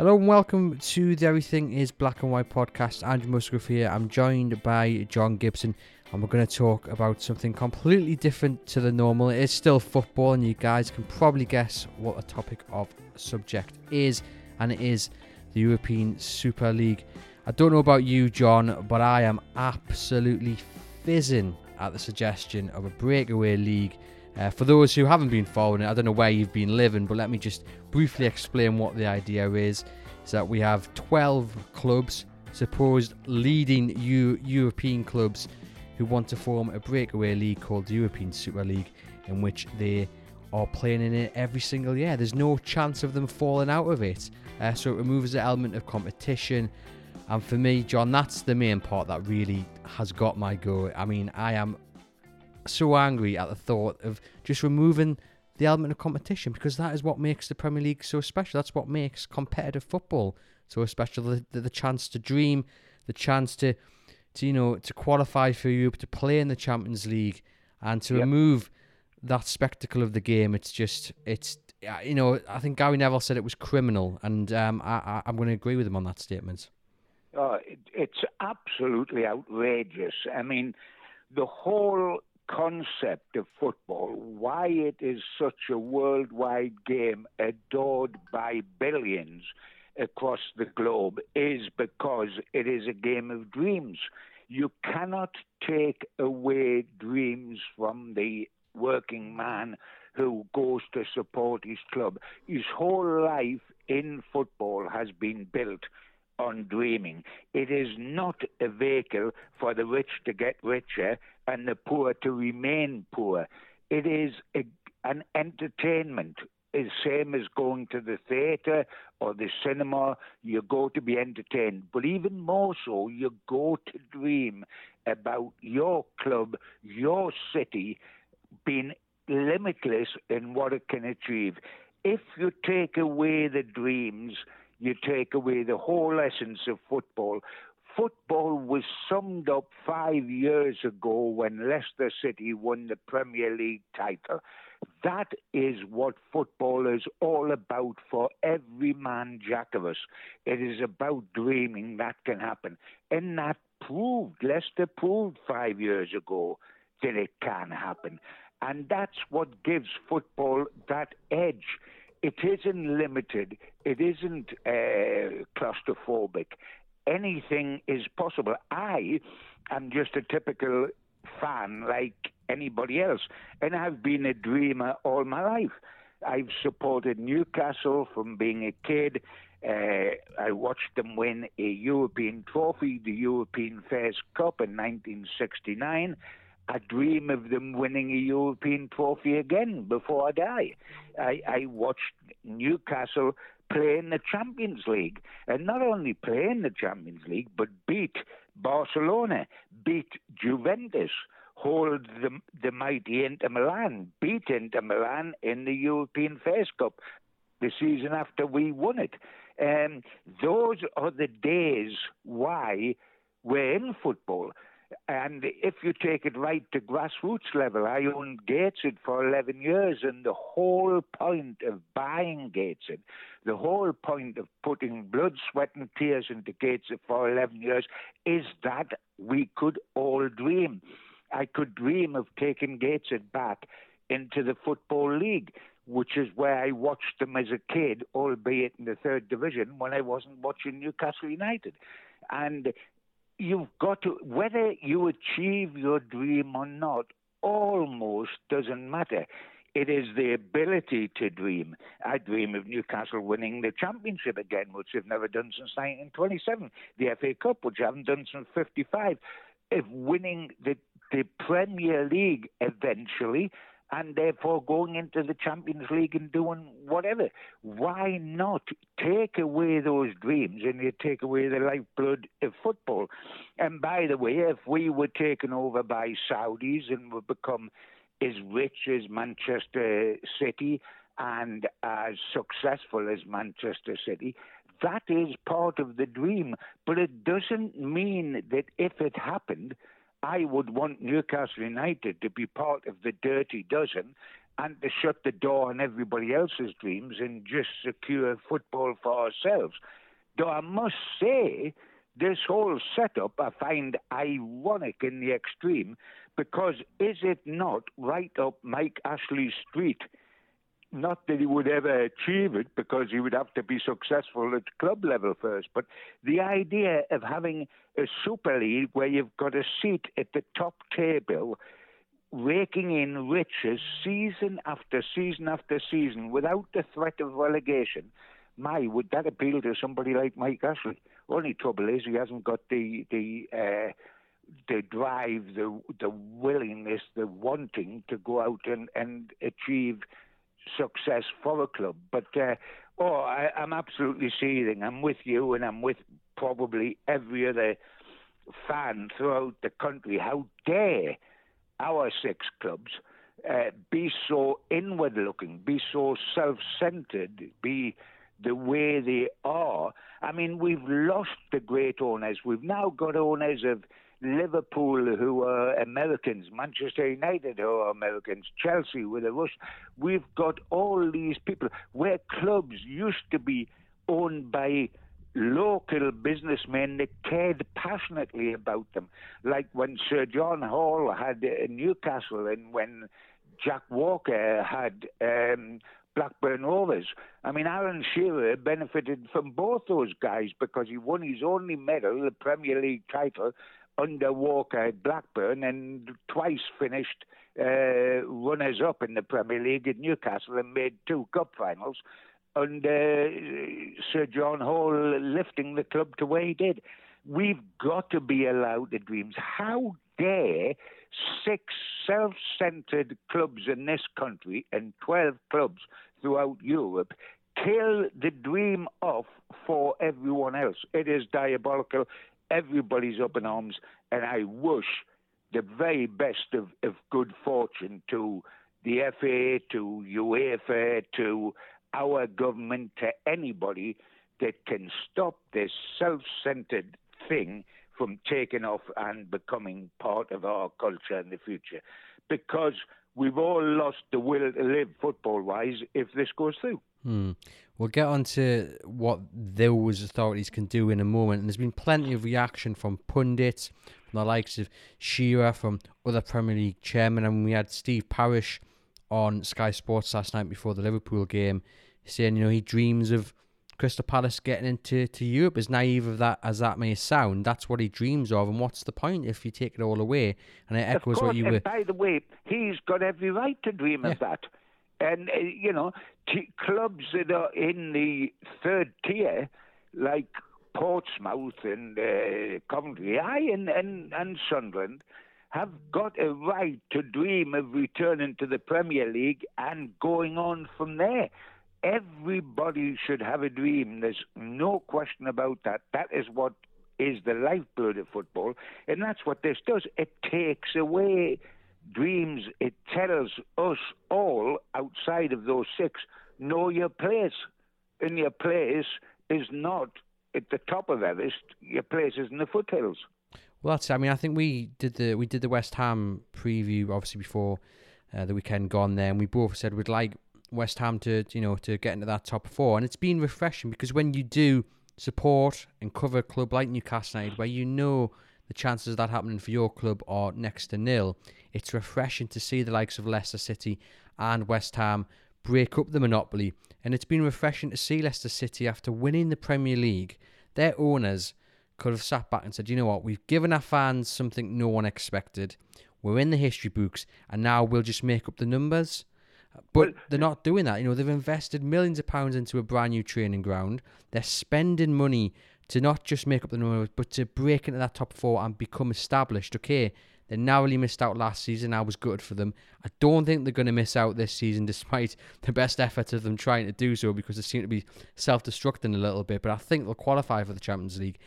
Hello and welcome to the Everything is Black and White podcast. Andrew Musgrove here. I'm joined by John Gibson and we're going to talk about something completely different to the normal. It's still football and you guys can probably guess what the topic of subject is and it is the European Super League. I don't know about you, John, but I am absolutely fizzing at the suggestion of a breakaway league. Uh, for those who haven't been following it, I don't know where you've been living, but let me just briefly explain what the idea is. Is that we have 12 clubs, supposed leading U- European clubs, who want to form a breakaway league called the European Super League, in which they are playing in it every single year. There's no chance of them falling out of it. Uh, so it removes the element of competition. And for me, John, that's the main part that really has got my go. I mean, I am so angry at the thought of just removing the element of competition because that is what makes the Premier League so special. That's what makes competitive football so special. The, the, the chance to dream, the chance to, to, you know, to qualify for Europe, to play in the Champions League, and to yep. remove that spectacle of the game. It's just, it's, you know, I think Gary Neville said it was criminal, and um, I, I, am going to agree with him on that statement. Oh, it, it's absolutely outrageous. I mean, the whole concept of football, why it is such a worldwide game adored by billions across the globe, is because it is a game of dreams. You cannot take away dreams from the working man who goes to support his club. His whole life in football has been built on dreaming. It is not a vehicle for the rich to get richer and the poor to remain poor. It is a, an entertainment. It's same as going to the theatre or the cinema. You go to be entertained, but even more so, you go to dream about your club, your city being limitless in what it can achieve. If you take away the dreams, you take away the whole essence of football. Football was summed up five years ago when Leicester City won the Premier League title. That is what football is all about for every man jack of us. It is about dreaming that can happen. And that proved, Leicester proved five years ago that it can happen. And that's what gives football that edge it isn't limited. It isn't uh, claustrophobic. Anything is possible. I am just a typical fan like anybody else, and I've been a dreamer all my life. I've supported Newcastle from being a kid. Uh, I watched them win a European trophy, the European Fairs Cup in 1969. I dream of them winning a European trophy again before I die. I, I watched Newcastle play in the Champions League, and not only play in the Champions League, but beat Barcelona, beat Juventus, hold the, the mighty Inter Milan, beat Inter Milan in the European Fairs Cup the season after we won it. Um, those are the days why we're in football. And if you take it right to grassroots level, I owned Gateshead for 11 years, and the whole point of buying Gateshead, the whole point of putting blood, sweat, and tears into Gateshead for 11 years is that we could all dream. I could dream of taking Gateshead back into the Football League, which is where I watched them as a kid, albeit in the third division, when I wasn't watching Newcastle United. And you've got to, whether you achieve your dream or not, almost doesn't matter. It is the ability to dream. I dream of Newcastle winning the championship again, which they've never done since 1927. The FA Cup, which they haven't done since 55. of winning the, the Premier League eventually, and therefore going into the Champions League and doing whatever. Why not take away those dreams and you take away the lifeblood of football? And by the way, if we were taken over by Saudis and would become as rich as Manchester City and as successful as Manchester City, that is part of the dream. But it doesn't mean that if it happened, I would want Newcastle United to be part of the dirty dozen and to shut the door on everybody else's dreams and just secure football for ourselves. Though I must say, this whole setup I find ironic in the extreme because is it not right up Mike Ashley's street? Not that he would ever achieve it because he would have to be successful at club level first, but the idea of having a Super League where you've got a seat at the top table raking in riches season after season after season without the threat of relegation, my, would that appeal to somebody like Mike Ashley? Only trouble is he hasn't got the the uh, the drive, the the willingness, the wanting to go out and, and achieve success for a club. But uh, oh, I, I'm absolutely seething. I'm with you, and I'm with probably every other fan throughout the country. How dare our six clubs uh, be so inward looking, be so self centered, be the way they are. I mean, we've lost the great owners. We've now got owners of Liverpool who are Americans, Manchester United who are Americans, Chelsea with a Russian. We've got all these people where clubs used to be owned by local businessmen that cared passionately about them, like when Sir John Hall had uh, Newcastle and when Jack Walker had um, Blackburn Rovers. I mean, Alan Shearer benefited from both those guys because he won his only medal, the Premier League title, under Walker at Blackburn and twice finished uh, runners up in the Premier League at Newcastle and made two cup finals under uh, Sir John Hall lifting the club to where he did. We've got to be allowed the dreams. How dare six self centered clubs in this country and 12 clubs throughout Europe kill the dream off for everyone else? It is diabolical. Everybody's up in arms, and I wish the very best of, of good fortune to the FA, to UEFA, to our government, to anybody that can stop this self centered thing from taking off and becoming part of our culture in the future. Because we've all lost the will to live football wise if this goes through. Hmm. We'll get on to what those authorities can do in a moment. And there's been plenty of reaction from pundits, from the likes of Shearer, from other Premier League chairmen. And we had Steve Parish on Sky Sports last night before the Liverpool game saying, you know, he dreams of Crystal Palace getting into to Europe. As naive of that as that may sound, that's what he dreams of. And what's the point if you take it all away? And it echoes course, what you were. By the way, he's got every right to dream yeah. of that. And, uh, you know, t- clubs that are in the third tier, like Portsmouth and uh, Coventry, aye, and, and, and Sunderland, have got a right to dream of returning to the Premier League and going on from there. Everybody should have a dream. There's no question about that. That is what is the lifeblood of football, and that's what this does. It takes away dreams. It tells us all outside of those six know your place, and your place is not at the top of Everest. Your place is in the foothills. Well, that's. I mean, I think we did the we did the West Ham preview obviously before uh, the weekend gone there, and we both said we'd like West Ham to you know to get into that top four, and it's been refreshing because when you do support and cover a club like Newcastle United, where you know the chances of that happening for your club are next to nil, it's refreshing to see the likes of Leicester City and West Ham break up the monopoly, and it's been refreshing to see Leicester City after winning the Premier League. Their owners could have sat back and said, you know what, we've given our fans something no one expected. We're in the history books, and now we'll just make up the numbers. But they're not doing that. You know, they've invested millions of pounds into a brand new training ground. They're spending money to not just make up the numbers, but to break into that top four and become established. Okay, They narrowly missed out last season. I was good for them. I don't think they're going to miss out this season, despite the best effort of them trying to do so, because they seem to be self-destructing a little bit. But I think they'll qualify for the Champions League,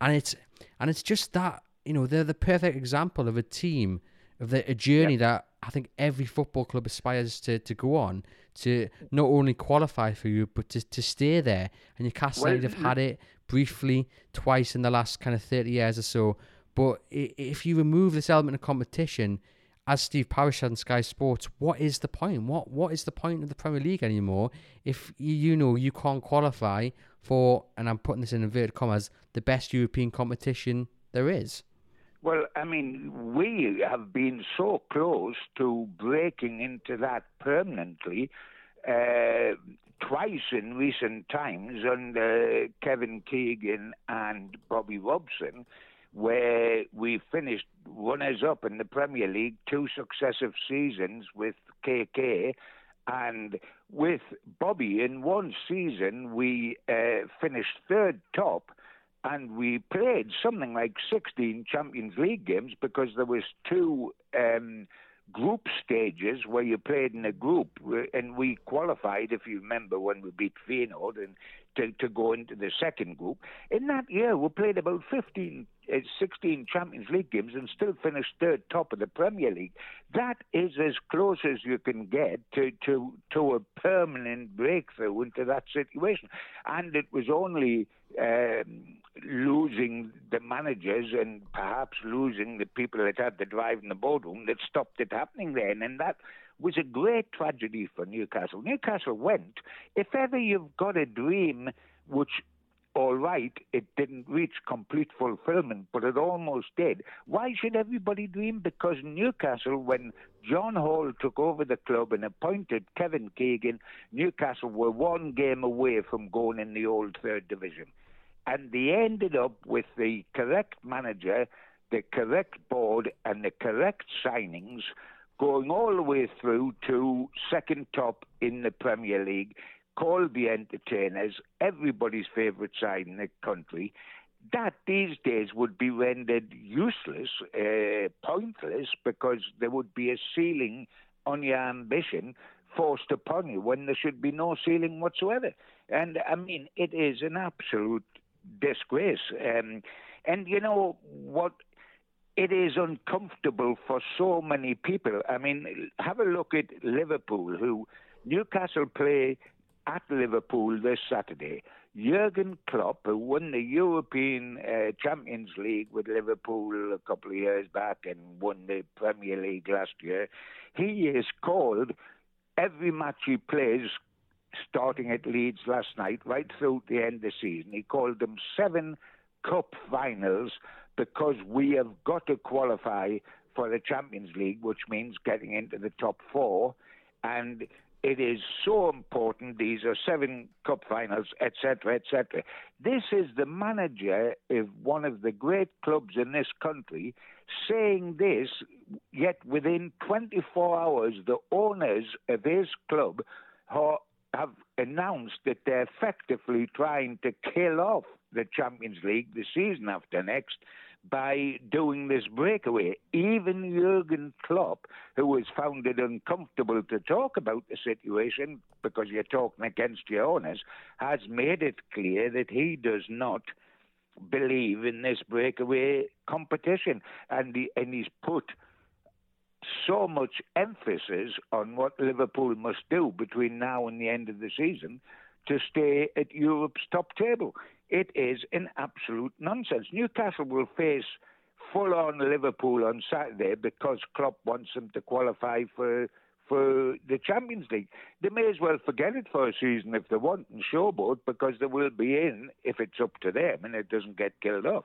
and it's and it's just that you know they're the perfect example of a team of the, a journey yep. that I think every football club aspires to, to go on to not only qualify for you but to, to stay there. And Newcastle well, have had it briefly twice in the last kind of 30 years or so. But if you remove this element of competition, as Steve Parish said Sky Sports, what is the point? What what is the point of the Premier League anymore if you, you know you can't qualify for, and I'm putting this in inverted commas, the best European competition there is? Well, I mean, we have been so close to breaking into that permanently uh, twice in recent times under Kevin Keegan and Bobby Robson, where we finished runners up in the Premier League two successive seasons with KK. And with Bobby, in one season, we uh, finished third top and we played something like 16 Champions League games because there was two um, group stages where you played in a group, uh, and we qualified, if you remember, when we beat Feyenoord and to, to go into the second group. In that year, we played about 15, uh, 16 Champions League games and still finished third top of the Premier League. That is as close as you can get to, to, to a permanent breakthrough into that situation. And it was only um, losing the managers and perhaps losing the people that had the drive in the boardroom that stopped it happening then. And that was a great tragedy for Newcastle. Newcastle went. If ever you've got a dream which all right, it didn't reach complete fulfillment, but it almost did. Why should everybody dream? Because Newcastle, when John Hall took over the club and appointed Kevin Keegan, Newcastle were one game away from going in the old third division and they ended up with the correct manager, the correct board, and the correct signings going all the way through to second top in the Premier League, called the entertainers, everybody's favourite side in the country. That these days would be rendered useless, uh, pointless, because there would be a ceiling on your ambition forced upon you when there should be no ceiling whatsoever. And I mean, it is an absolute disgrace. Um, and you know what? It is uncomfortable for so many people. I mean, have a look at Liverpool, who Newcastle play at Liverpool this Saturday. Jurgen Klopp, who won the European uh, Champions League with Liverpool a couple of years back and won the Premier League last year, he is called every match he plays starting at Leeds last night, right through the end of the season. He called them seven cup finals because we have got to qualify for the Champions League, which means getting into the top four. And it is so important. These are seven cup finals, etc., etc. This is the manager of one of the great clubs in this country saying this, yet within 24 hours, the owners of his club have announced that they're effectively trying to kill off the Champions League the season after next by doing this breakaway. Even Jurgen Klopp, who has found it uncomfortable to talk about the situation because you're talking against your owners, has made it clear that he does not believe in this breakaway competition, and he, and he's put so much emphasis on what Liverpool must do between now and the end of the season to stay at Europe's top table. It is an absolute nonsense. Newcastle will face full on Liverpool on Saturday because Klopp wants them to qualify for for the Champions League. They may as well forget it for a season if they want and showboat because they will be in if it's up to them and it doesn't get killed off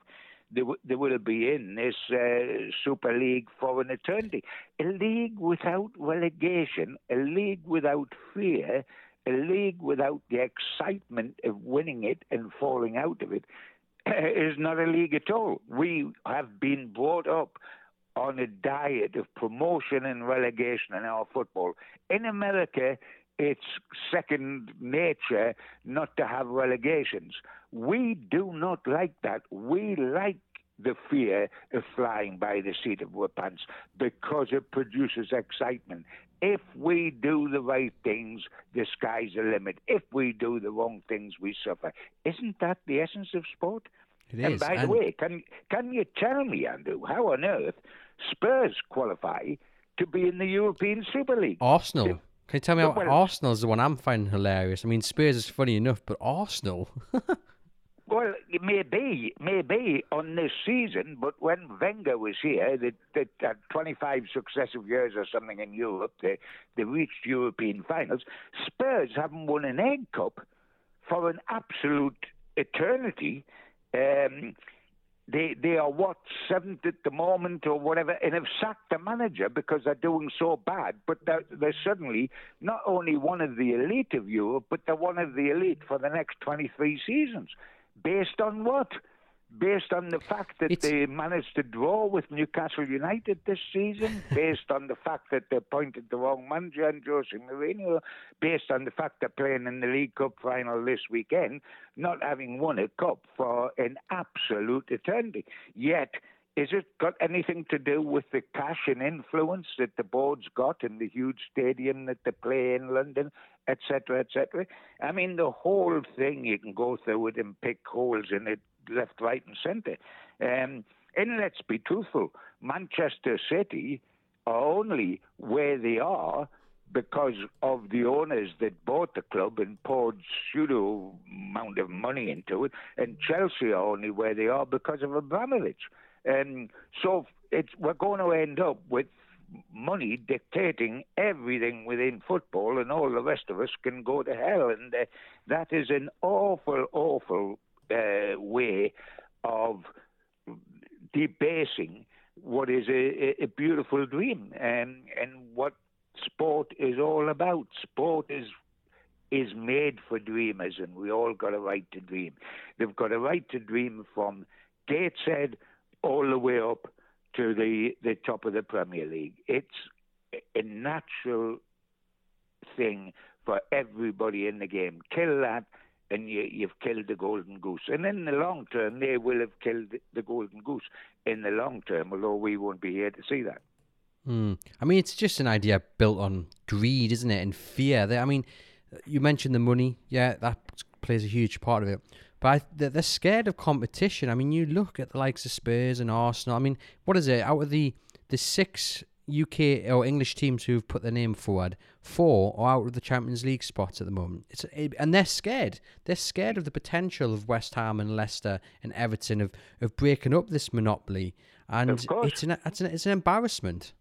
they, w- they will be in this uh, Super League for an eternity. A league without relegation, a league without fear, a league without the excitement of winning it and falling out of it is not a league at all. We have been brought up on a diet of promotion and relegation in our football. In America, it's second nature not to have relegations. We do not like that. We like the fear of flying by the seat of our pants because it produces excitement. If we do the right things, the sky's the limit. If we do the wrong things, we suffer. Isn't that the essence of sport? It and is, by the way, can can you tell me, Andrew, how on earth Spurs qualify to be in the European Super League? Arsenal. Can you tell me how Well- Arsenal's the one I'm finding hilarious? I mean, Spurs is funny enough, but Arsenal. Well, maybe, may be, may be on this season, but when Wenger was here, that that had 25 successive years or something in Europe, they they reached European finals. Spurs haven't won an egg cup for an absolute eternity. Um, they they are what seventh at the moment or whatever, and have sacked the manager because they're doing so bad. But they're, they're suddenly not only one of the elite of Europe, but they're one of the elite for the next 23 seasons. Based on what? Based on the fact that It's- they managed to draw with Newcastle United this season, based on the fact that they appointed the wrong manager and Jose Mourinho, based on the fact they're playing in the League Cup final this weekend, not having won a cup for an absolute eternity. Yet, is it got anything to do with the cash and influence that the board's got and the huge stadium that they play in London, etc., etc.? I mean, the whole thing, you can go through it and pick holes in it left, right, and centre. Um, and let's be truthful, Manchester City are only where they are because of the owners that bought the club and poured pseudo amount of money into it, and Chelsea are only where they are because of Abramovich. Um, so we're going to end up with money dictating everything within football, and all the rest of us can go to hell. And uh, that is an awful, awful uh, way of debasing what is a, a, a beautiful dream and and what sport is all about. Sport is is made for dreamers, and we all got a right to dream. They've got a right to dream from Gateshead all the way up to the the top of the Premier League. It's a natural thing for everybody in the game. Kill that, and you, you've killed the golden goose. And in the long term, they will have killed the golden goose in the long term, although we won't be here to see that. Hmm. I mean, it's just an idea built on greed, isn't it, and fear. I mean, you mentioned the money. Yeah, that plays a huge part of it. But I, they're, they're scared of competition. I mean, you look at the likes of Spurs and Arsenal. I mean, what is it? Out of the the six UK or English teams who've put their name forward, four are out of the Champions League spots at the moment. It's and they're scared. They're scared of the potential of West Ham and Leicester and Everton of, of breaking up this monopoly. And it's an it's an, it's an embarrassment.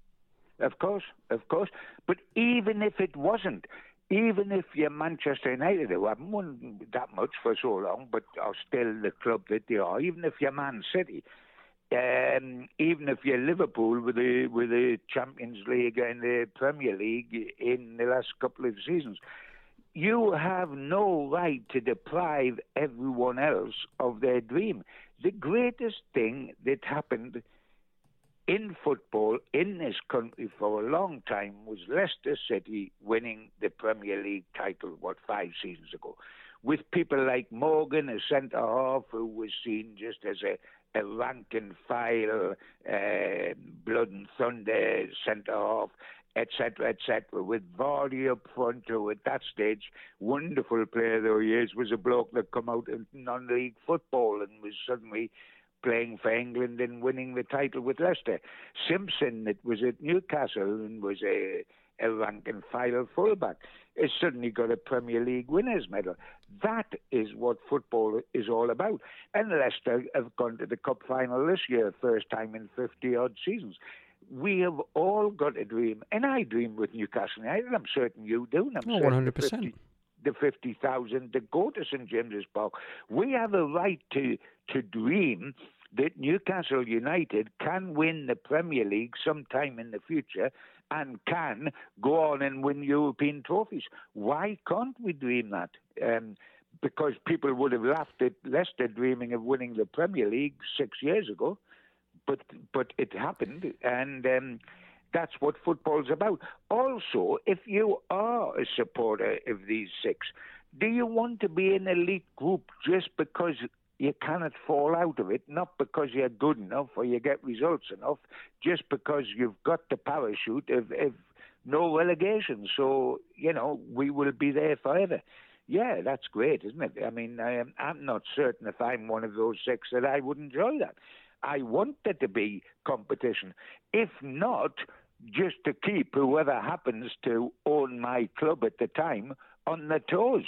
Of course, of course. But even if it wasn't, even if you're Manchester United, who haven't won that much for so long, but are still the club that they are, even if you're Man City, um, even if you're Liverpool with the with the Champions League and the Premier League in the last couple of seasons, you have no right to deprive everyone else of their dream. The greatest thing that happened in football in this country for a long time was Leicester City winning the Premier League title, what, five seasons ago, with people like Morgan, a centre half, who was seen just as a, a rank and file, uh, blood and thunder centre half, etc., etc., with Vardy up front, who at that stage, wonderful player though he is, was a bloke that come out in non-league football and was suddenly playing for England and winning the title with Leicester. Simpson, that was at Newcastle and was a, a rank and file fullback, has suddenly got a Premier League winners' medal. That is what football is all about. And Leicester have gone to the cup final this year, first time in 50 odd seasons. We have all got a dream, and I dream with Newcastle United. I'm certain you do. And I'm Oh, certain 100%. 50 the 50,000 that go to St James's Park. We have a right to, to dream that Newcastle United can win the Premier League sometime in the future and can go on and win European trophies. Why can't we dream that? Um, because people would have laughed at Leicester dreaming of winning the Premier League six years ago, but but it happened, and um, that's what football's about. Also, if you are a supporter of these six, do you want to be an elite group just because you cannot fall out of it, not because you're good enough or you get results enough, just because you've got the parachute of, of no relegation. So, you know, we will be there forever. Yeah, that's great, isn't it? I mean, I am, I'm not certain if I'm one of those six that I would enjoy that. I want there to be competition. If not, just to keep whoever happens to own my club at the time on their toes.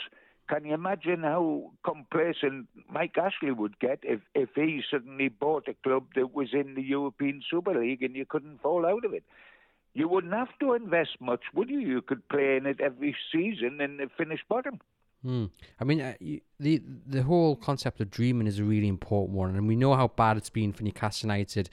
Can you imagine how complacent Mike Ashley would get if, if he suddenly bought a club that was in the European Super League and you couldn't fall out of it? You wouldn't have to invest much, would you? You could play in it every season and finish bottom. Hmm. I mean, uh, the the whole concept of dreaming is a really important one, and we know how bad it's been for Newcastle United,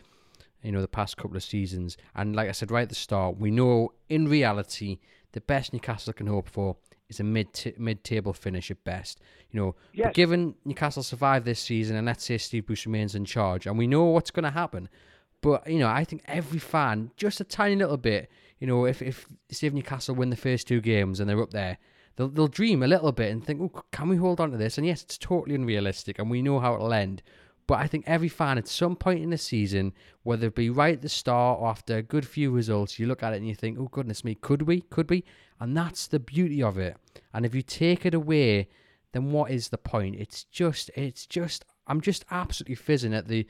you know, the past couple of seasons. And like I said right at the start, we know in reality the best Newcastle can hope for is a mid t- mid table finish at best. You know, yes. but given Newcastle survive this season, and let's say Steve Bruce remains in charge, and we know what's going to happen. But you know, I think every fan, just a tiny little bit, you know, if if if Newcastle win the first two games and they're up there, they'll they'll dream a little bit and think, oh, can we hold on to this? And yes, it's totally unrealistic, and we know how it'll end. But I think every fan at some point in the season, whether it be right at the start or after a good few results, you look at it and you think, oh goodness me, could we? Could we? And that's the beauty of it. And if you take it away, then what is the point? It's just, it's just, I'm just absolutely fizzing at the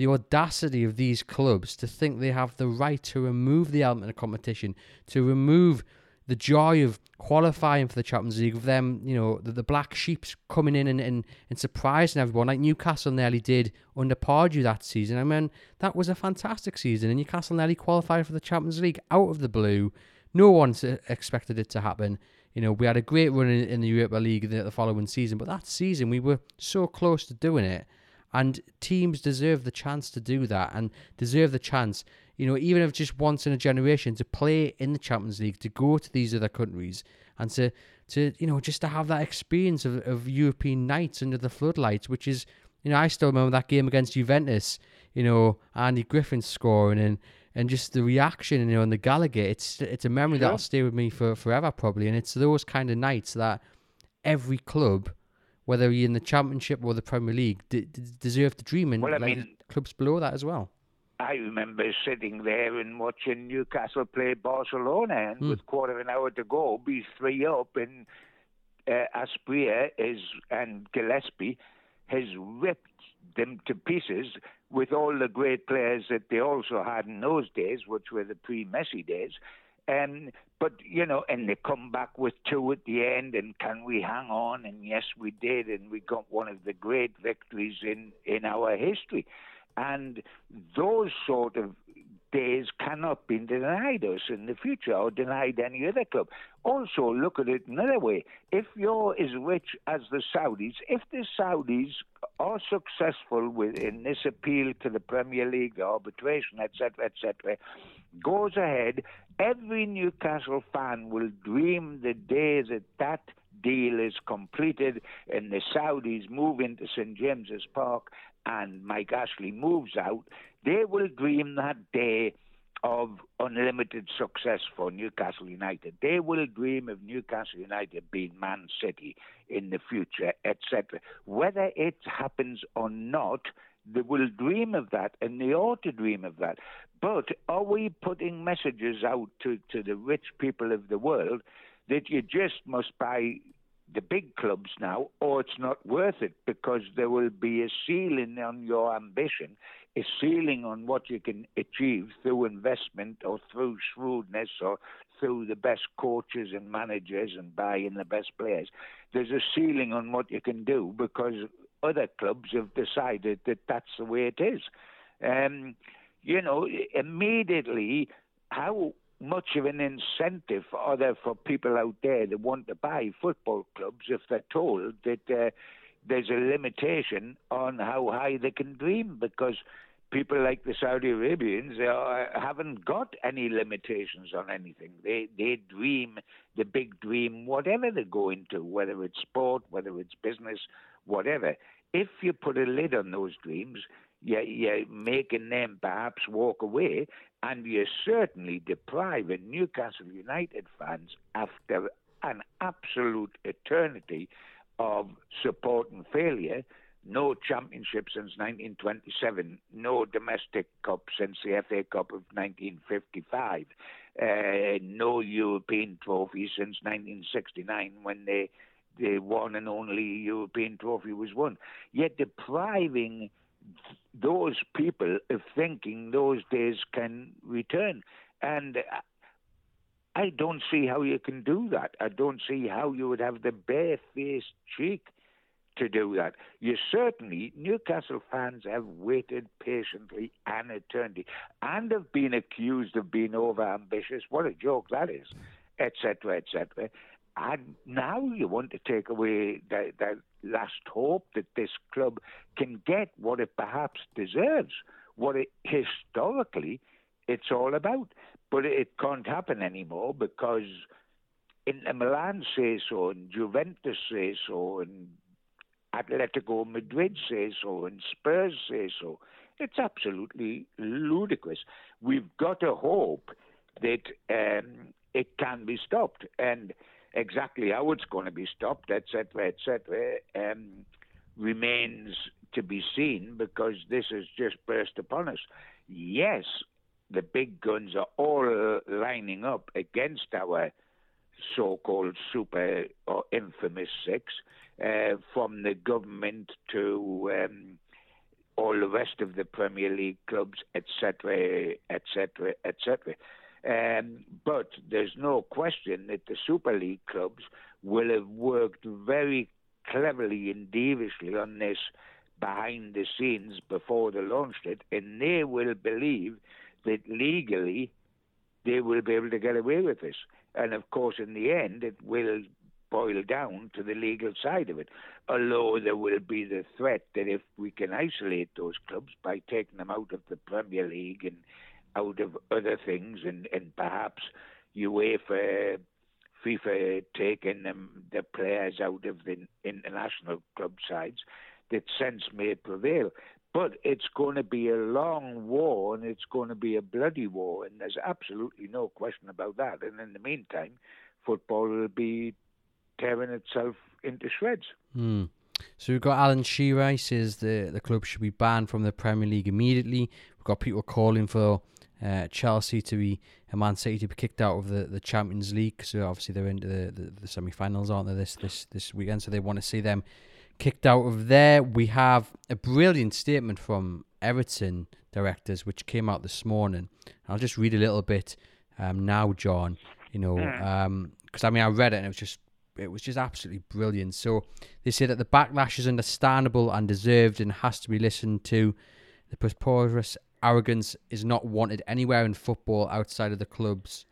the audacity of these clubs to think they have the right to remove the element of competition, to remove the joy of qualifying for the Champions League, of them, you know, the, the black sheeps coming in and, and, and surprising everyone, like Newcastle nearly did under Pardew that season. I mean, that was a fantastic season, and Newcastle nearly qualified for the Champions League out of the blue. No one expected it to happen. You know, we had a great run in, in the Europa League the, the following season, but that season we were so close to doing it. And teams deserve the chance to do that and deserve the chance you know, even if just once in a generation to play in the Champions League, to go to these other countries and to, to you know, just to have that experience of, of European nights under the floodlights, which is, you know, I still remember that game against Juventus, you know, Andy Griffin scoring and, and just the reaction, you know, and the Gallowgate. It's it's a memory sure. that'll stay with me for forever, probably. And it's those kind of nights that every club, whether you're in the Championship or the Premier League, d- d- deserve to dream. And well, like mean, clubs below that as well. I remember sitting there and watching Newcastle play Barcelona, and mm. with quarter of an hour to go, be three up, and uh, Asprilla is and Gillespie has ripped them to pieces with all the great players that they also had in those days, which were the pre-Messi days. Um, but you know, and they come back with two at the end, and can we hang on? And yes, we did, and we got one of the great victories in in our history. And those sort of days cannot be denied us in the future or denied any other club. Also, look at it another way. If you're as rich as the Saudis, if the Saudis are successful within this appeal to the Premier League, the arbitration, etc., etc., goes ahead, every Newcastle fan will dream the day that that deal is completed and the Saudis move into St James's Park and Mike Ashley moves out, they will dream that day of unlimited success for Newcastle United. They will dream of Newcastle United being Man City in the future, etc. Whether it happens or not, they will dream of that, and they ought to dream of that. But are we putting messages out to, to the rich people of the world that you just must buy the big clubs now, or it's not worth it because there will be a ceiling on your ambition, a ceiling on what you can achieve through investment or through shrewdness or through the best coaches and managers and buying the best players. There's a ceiling on what you can do because other clubs have decided that that's the way it is. Um, you know, immediately, how much of an incentive are there for people out there that want to buy football clubs if they're told that uh, there's a limitation on how high they can dream because people like the Saudi Arabians uh, haven't got any limitations on anything. They they dream the big dream, whatever they go into, whether it's sport, whether it's business, whatever. If you put a lid on those dreams, you're making them perhaps walk away, and you're certainly depriving Newcastle United fans after an absolute eternity of support and failure. No championship since 1927, no domestic cup since the FA Cup of 1955, uh, no European trophy since 1969 when they the one and only European trophy was won. Yet depriving those people of thinking those days can return. And I don't see how you can do that. I don't see how you would have the barefaced cheek to do that. You certainly, Newcastle fans have waited patiently an eternity and have been accused of being over ambitious. What a joke that is, etc., etc. And now you want to take away that, that last hope that this club can get what it perhaps deserves, what it historically it's all about. But it can't happen anymore because Inter Milan say so, and Juventus say so, and Atletico Madrid say so, and Spurs say so. It's absolutely ludicrous. We've got to hope that um, it can be stopped. And exactly how it's going to be stopped, etc., etc., um, remains to be seen because this has just burst upon us. Yes, the big guns are all lining up against our so-called super or infamous six, uh, from the government to um, all the rest of the Premier League clubs, etc., etc., etc. Um, but there's no question that the Super League clubs will have worked very cleverly and deviously on this behind the scenes before they launched it, and they will believe that legally they will be able to get away with this. And of course, in the end, it will boil down to the legal side of it. Although there will be the threat that if we can isolate those clubs by taking them out of the Premier League and out of other things, and, and perhaps UEFA, FIFA taking them, the players out of the international club sides, that sense may prevail. But it's going to be a long war and it's going to be a bloody war, and there's absolutely no question about that. And in the meantime, football will be tearing itself into shreds. Mm. So we've got Alan Shearer says the the club should be banned from the Premier League immediately. We've got people calling for uh, Chelsea to be and Man City to be kicked out of the, the Champions League. So obviously they're into the, the, the semi-finals, aren't they? This this this weekend, so they want to see them kicked out of there. We have a brilliant statement from Everton directors, which came out this morning. I'll just read a little bit um, now, John. You know, because um, I mean I read it and it was just it was just absolutely brilliant. So they say that the backlash is understandable and deserved and has to be listened to. The preposterous arrogance is not wanted anywhere in football outside of the clubs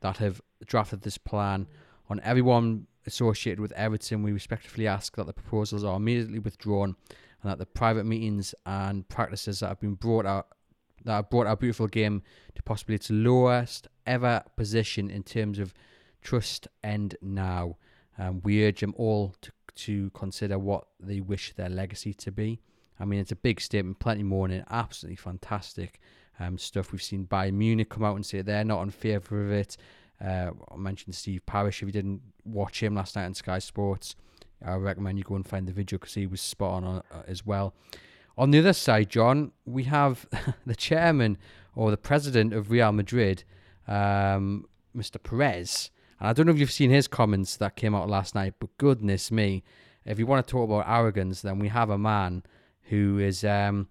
that have drafted this plan. On everyone associated with Everton, we respectfully ask that the proposals are immediately withdrawn and that the private meetings and practices that have been brought out that have brought our beautiful game to possibly its lowest ever position in terms of trust end now. Um, we urge them all to, to consider what they wish their legacy to be. I mean, it's a big statement, plenty more it, absolutely fantastic um, stuff. We've seen Bayern Munich come out and say they're not in favour of it. Uh, I mentioned Steve Parish. If you didn't watch him last night on Sky Sports, I recommend you go and find the video because he was spot on uh, as well. On the other side, John, we have the chairman or the president of Real Madrid, um, Mr. Perez. And I don't know if you've seen his comments that came out last night, but goodness me, if you want to talk about arrogance, then we have a man who is um,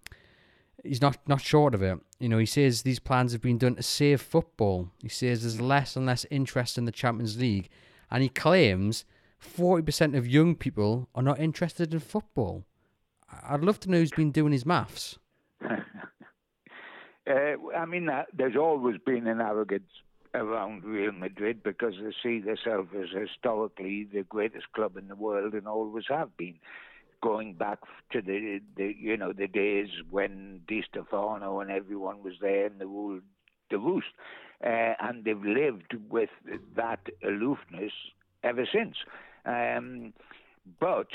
he's not not short of it. You know, he says these plans have been done to save football. He says there's less and less interest in the Champions League, and he claims 40% of young people are not interested in football. I'd love to know who's been doing his maths. uh, I mean, uh, there's always been an arrogance around Real Madrid because they see themselves as historically the greatest club in the world and always have been going back to the, the you know the days when Di Stefano and everyone was there and they ruled the roost, uh, and they've lived with that aloofness ever since. Um, but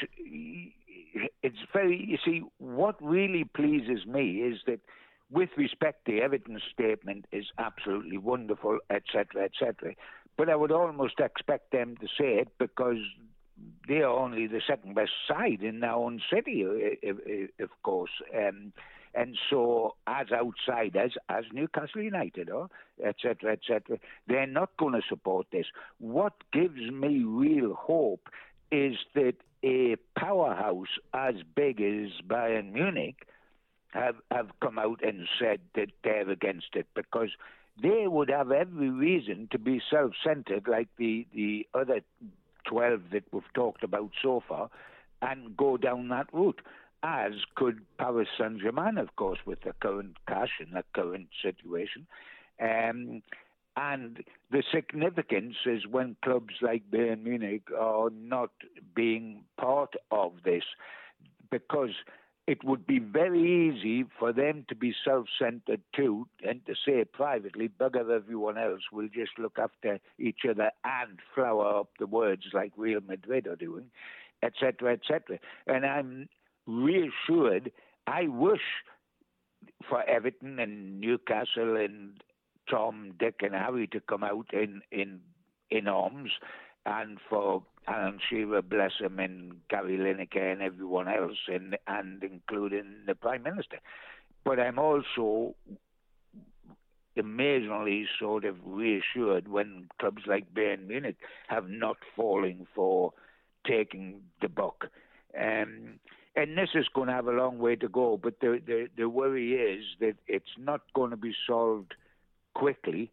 it's very you see what really pleases me is that with respect the Everton statement is absolutely wonderful, etc., etc. But I would almost expect them to say it because they are only the second best side in their own city, of course. Um, and so, as outsiders, as Newcastle United, or etc., etc., they're not going to support this. What gives me real hope is that a powerhouse as big as Bayern Munich have have come out and said that they're against it because they would have every reason to be self-centered like the the other 12 that we've talked about so far and go down that route as could Paris Saint Germain, of course, with the current cash and the current situation. Um, and the significance is when clubs like Bayern Munich are not being part of this, because it would be very easy for them to be self centered too and to say privately, bugger everyone else, we'll just look after each other and flower up the words like Real Madrid are doing, etc., etc. And I'm reassured. I wish for Everton and Newcastle and Tom, Dick, and Harry to come out in in in arms, and for Alan Shearer, bless him, and Gary Lineker and everyone else, and and including the Prime Minister. But I'm also amazingly sort of reassured when clubs like Bayern Munich have not fallen for taking the buck. Um, and this is going to have a long way to go. But the, the, the worry is that it's not going to be solved quickly.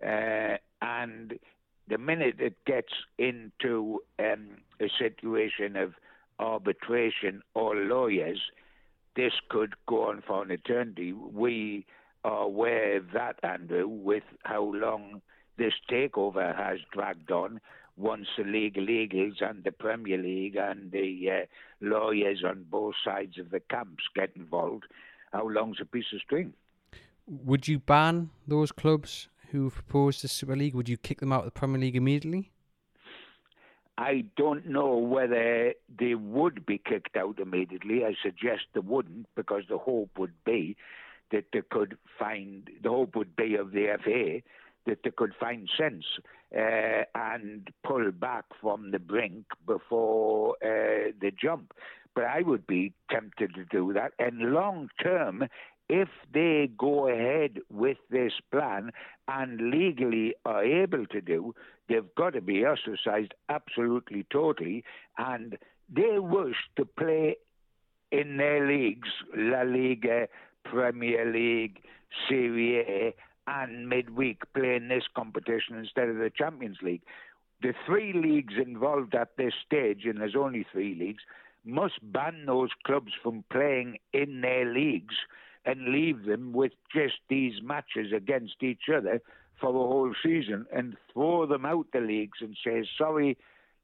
Uh, and the minute it gets into um, a situation of arbitration or lawyers, this could go on for an eternity. We are aware of that, Andrew, with how long this takeover has dragged on once the league legals and the Premier League and the uh, lawyers on both sides of the camps get involved, how long's a piece of string? Would you ban those clubs who proposed the Super League? Would you kick them out of the Premier League immediately? I don't know whether they would be kicked out immediately. I suggest they wouldn't because the hope would be that they could find, the hope would be of the FA that they could find sense uh, and pull back from the brink before uh, the jump. But I would be tempted to do that. And long term, if they go ahead with this plan and legally are able to do, they've got to be ostracized absolutely, totally. And they wish to play in their leagues, La Liga, Premier League, Serie A, and midweek playing this competition instead of the Champions League. The three leagues involved at this stage, and there's only three leagues, must ban those clubs from playing in their leagues and leave them with just these matches against each other for the whole season and throw them out the leagues and say, sorry,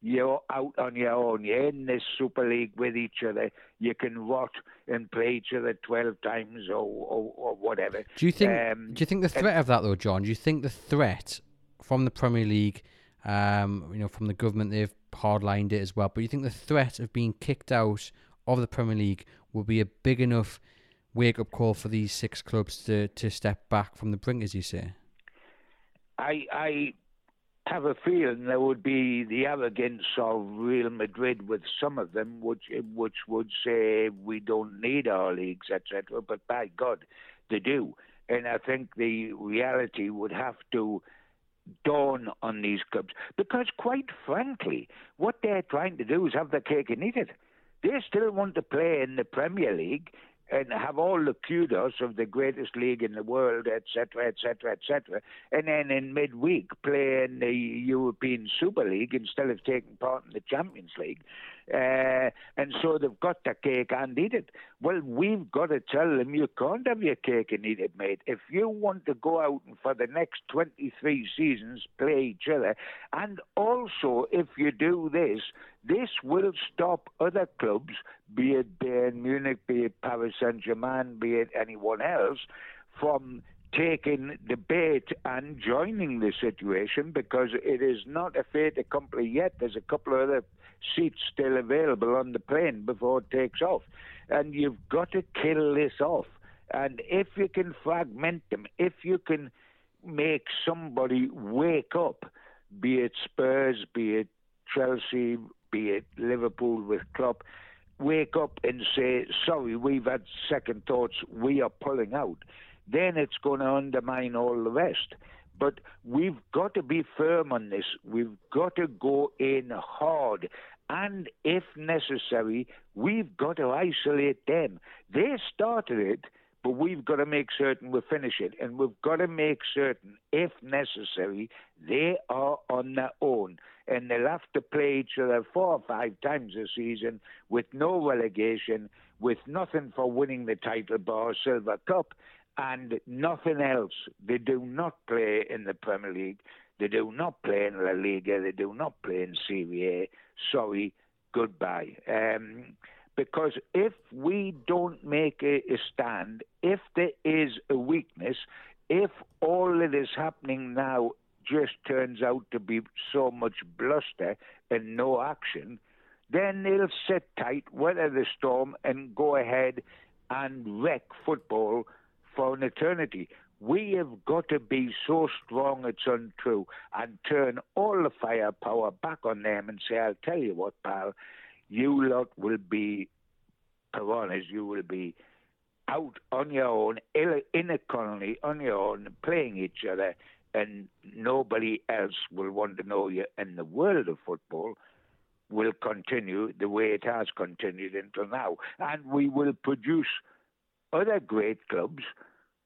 you're out on your own. You're in this Super League with each other. You can rot and play each other twelve times or, or, or whatever. Do you think? Um, do you think the threat and, of that though, John? Do you think the threat from the Premier League, um, you know, from the government, they've hardlined it as well. But you think the threat of being kicked out of the Premier League will be a big enough wake up call for these six clubs to to step back from the brink, as you say? I I have a feeling there would be the arrogance of Real Madrid with some of them, which which would say we don't need our leagues, etc. But by God, they do, and I think the reality would have to dawn on these clubs because, quite frankly, what they're trying to do is have the cake and eat it. They still want to play in the Premier League and have all the kudos of the greatest league in the world, etc., etc., etc., and then in midweek play in the European Super League instead of taking part in the Champions League. Uh, and so they've got the cake and eat it. Well, we've got to tell them you can't have your cake and eat it, mate. If you want to go out and for the next 23 seasons play each other, and also if you do this, this will stop other clubs, be it Bayern Munich, be it Paris Saint Germain, be it anyone else, from taking the bait and joining the situation because it is not a fait accompli yet. There's a couple of other seats still available on the plane before it takes off. And you've got to kill this off. And if you can fragment them, if you can make somebody wake up, be it Spurs, be it Chelsea, be it Liverpool with Klopp, wake up and say, sorry, we've had second thoughts, we are pulling out, then it's going to undermine all the rest. But we've got to be firm on this. We've got to go in hard. And if necessary, we've got to isolate them. They started it, but we've got to make certain we finish it. And we've got to make certain, if necessary, they are on their own. And they'll have to play each other four or five times a season with no relegation, with nothing for winning the title bar silver cup and nothing else. They do not play in the Premier League. They do not play in La Liga. They do not play in Serie A. Sorry, goodbye. Um, because if we don't make a, a, stand, if there is a weakness, if all that is happening now just turns out to be so much bluster and no action, then they'll sit tight, weather the storm, and go ahead and wreck football for an eternity. We have got to be so strong it's untrue and turn all the firepower back on them and say, I'll tell you what, pal, you lot will be piranhas, you will be out on your own, in a colony, on your own, playing each other, and nobody else will want to know you. And the world of football will continue the way it has continued until now. And we will produce other great clubs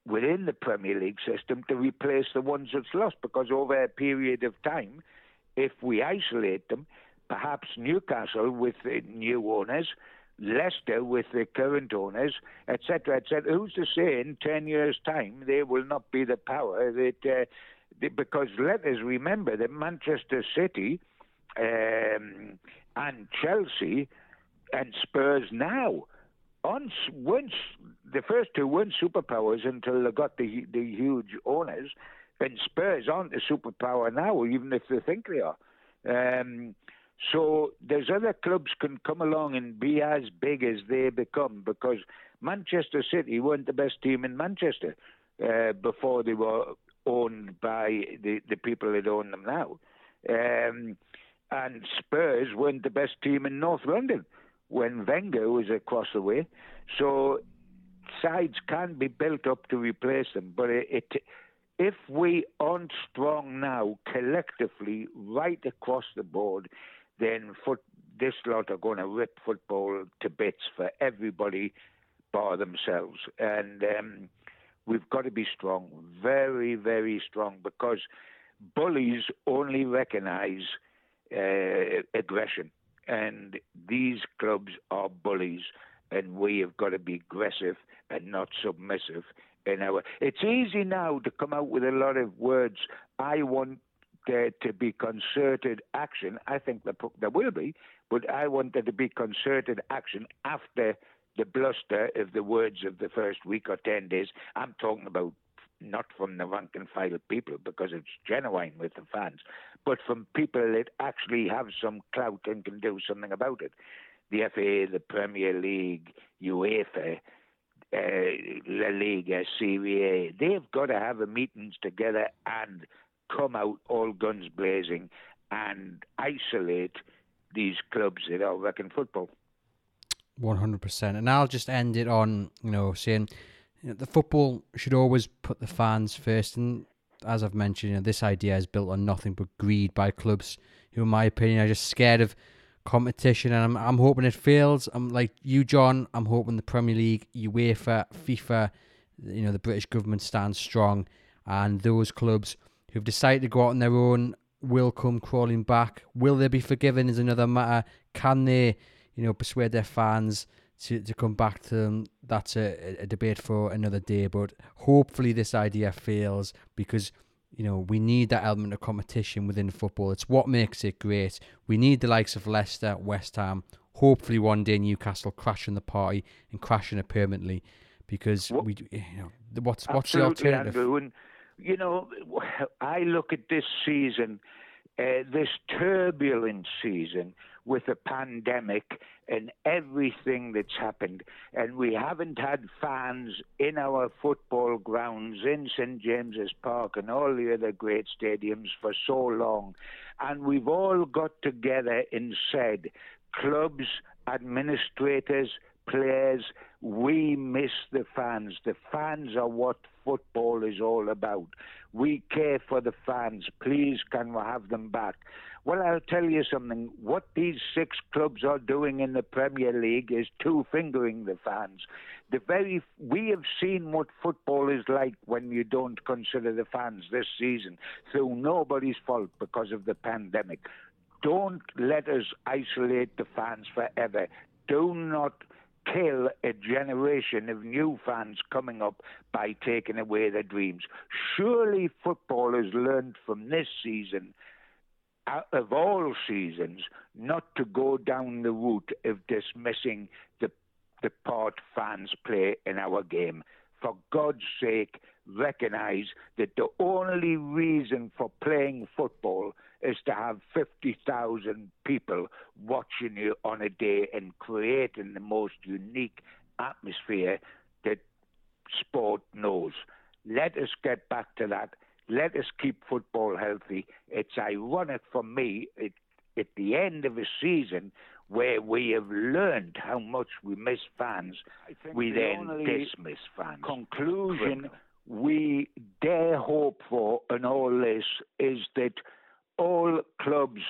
within the Premier League system to replace the ones that's lost because over a period of time, if we isolate them, perhaps Newcastle with the new owners, Leicester with the current owners, etc., etc. Who's to say in 10 years' time they will not be the power that, uh, because let us remember that Manchester City um, and Chelsea and Spurs now on once the first two weren't superpowers until they got the the huge owners, and Spurs aren't a superpower now, even if they think they are. Um, so there's other clubs can come along and be as big as they become because Manchester City weren't the best team in Manchester uh, before they were owned by the, the people that own them now. Um, and Spurs weren't the best team in North London when Wenger was across the way. So sides can be built up to replace them, but it, it if we aren't strong now collectively right across the board, then foot, this lot are going to rip football to bits for everybody bar themselves. And um, we've got to be strong, very, very strong, because bullies only recognize uh, aggression and these clubs are bullies, and we have got to be aggressive and not submissive. In our, it's easy now to come out with a lot of words. I want there to be concerted action. I think there, there will be, but I want there to be concerted action after the bluster of the words of the first week or 10 days. I'm talking about not from the rank and file people because it's genuine with the fans, but from people that actually have some clout and can do something about it. The FA, the Premier League, UEFA, uh, La Liga, Serie A, they've got to have a meetings together and come out all guns blazing and isolate these clubs that are wrecking football. 100%. And I'll just end it on, you know, saying you know, the football should always put the fans first. And as I've mentioned, you know, this idea is built on nothing but greed by clubs who, in my opinion, are just scared of competition. And I'm, I'm hoping it fails. I'm like you, John. I'm hoping the Premier League, UEFA, FIFA, you know, the British government stands strong, and those clubs who've decided to go out on their own will come crawling back. Will they be forgiven? Is another matter. Can they, you know, persuade their fans? To, to come back to them, that's a, a debate for another day. But hopefully, this idea fails because you know we need that element of competition within football. It's what makes it great. We need the likes of Leicester, West Ham. Hopefully, one day Newcastle crashing the party and crashing it permanently because what, we, you know, what's what's the alternative? Andrew, and, you know, I look at this season, uh, this turbulent season with the pandemic and everything that's happened. And we haven't had fans in our football grounds in St James's Park and all the other great stadiums for so long. And we've all got together and said, clubs, administrators, players, we miss the fans. The fans are what football is all about. We care for the fans. Please, can we have them back? Well, I'll tell you something. What these six clubs are doing in the Premier League is two fingering the fans. The very we have seen what football is like when you don't consider the fans this season through nobody's fault because of the pandemic. Don't let us isolate the fans forever. Do not kill a generation of new fans coming up by taking away their dreams. Surely football has learned from this season, of all seasons, not to go down the route of dismissing the, the part fans play in our game. For God's sake, recognize that the only reason for playing football is to have 50,000 people watching you on a day and creating the most unique atmosphere that sport knows. Let us get back to that. Let us keep football healthy. It's ironic for me it, at the end of a season where we have learned how much we miss fans, we the then dismiss fans. Conclusion we dare hope for in all this is that all clubs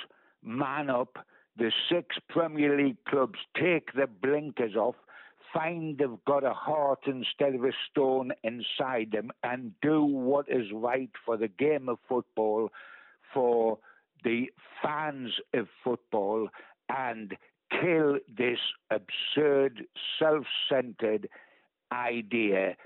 man up. The six Premier League clubs take the blinkers off, find they've got a heart instead of a stone inside them, and do what is right for the game of football, for the fans of football, and kill this absurd, self centered idea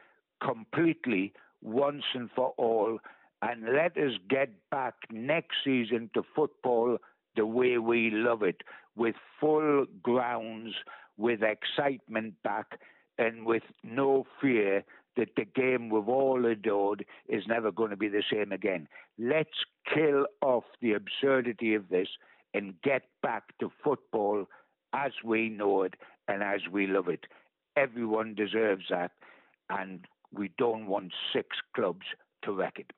completely once and for all. And let us get back next season to football the way we love it, with full grounds, with excitement back, and with no fear that the game we've all adored is never going to be the same again. Let's kill off the absurdity of this and get back to football as we know it and as we love it. Everyone deserves that, and we don't want six clubs to wreck it.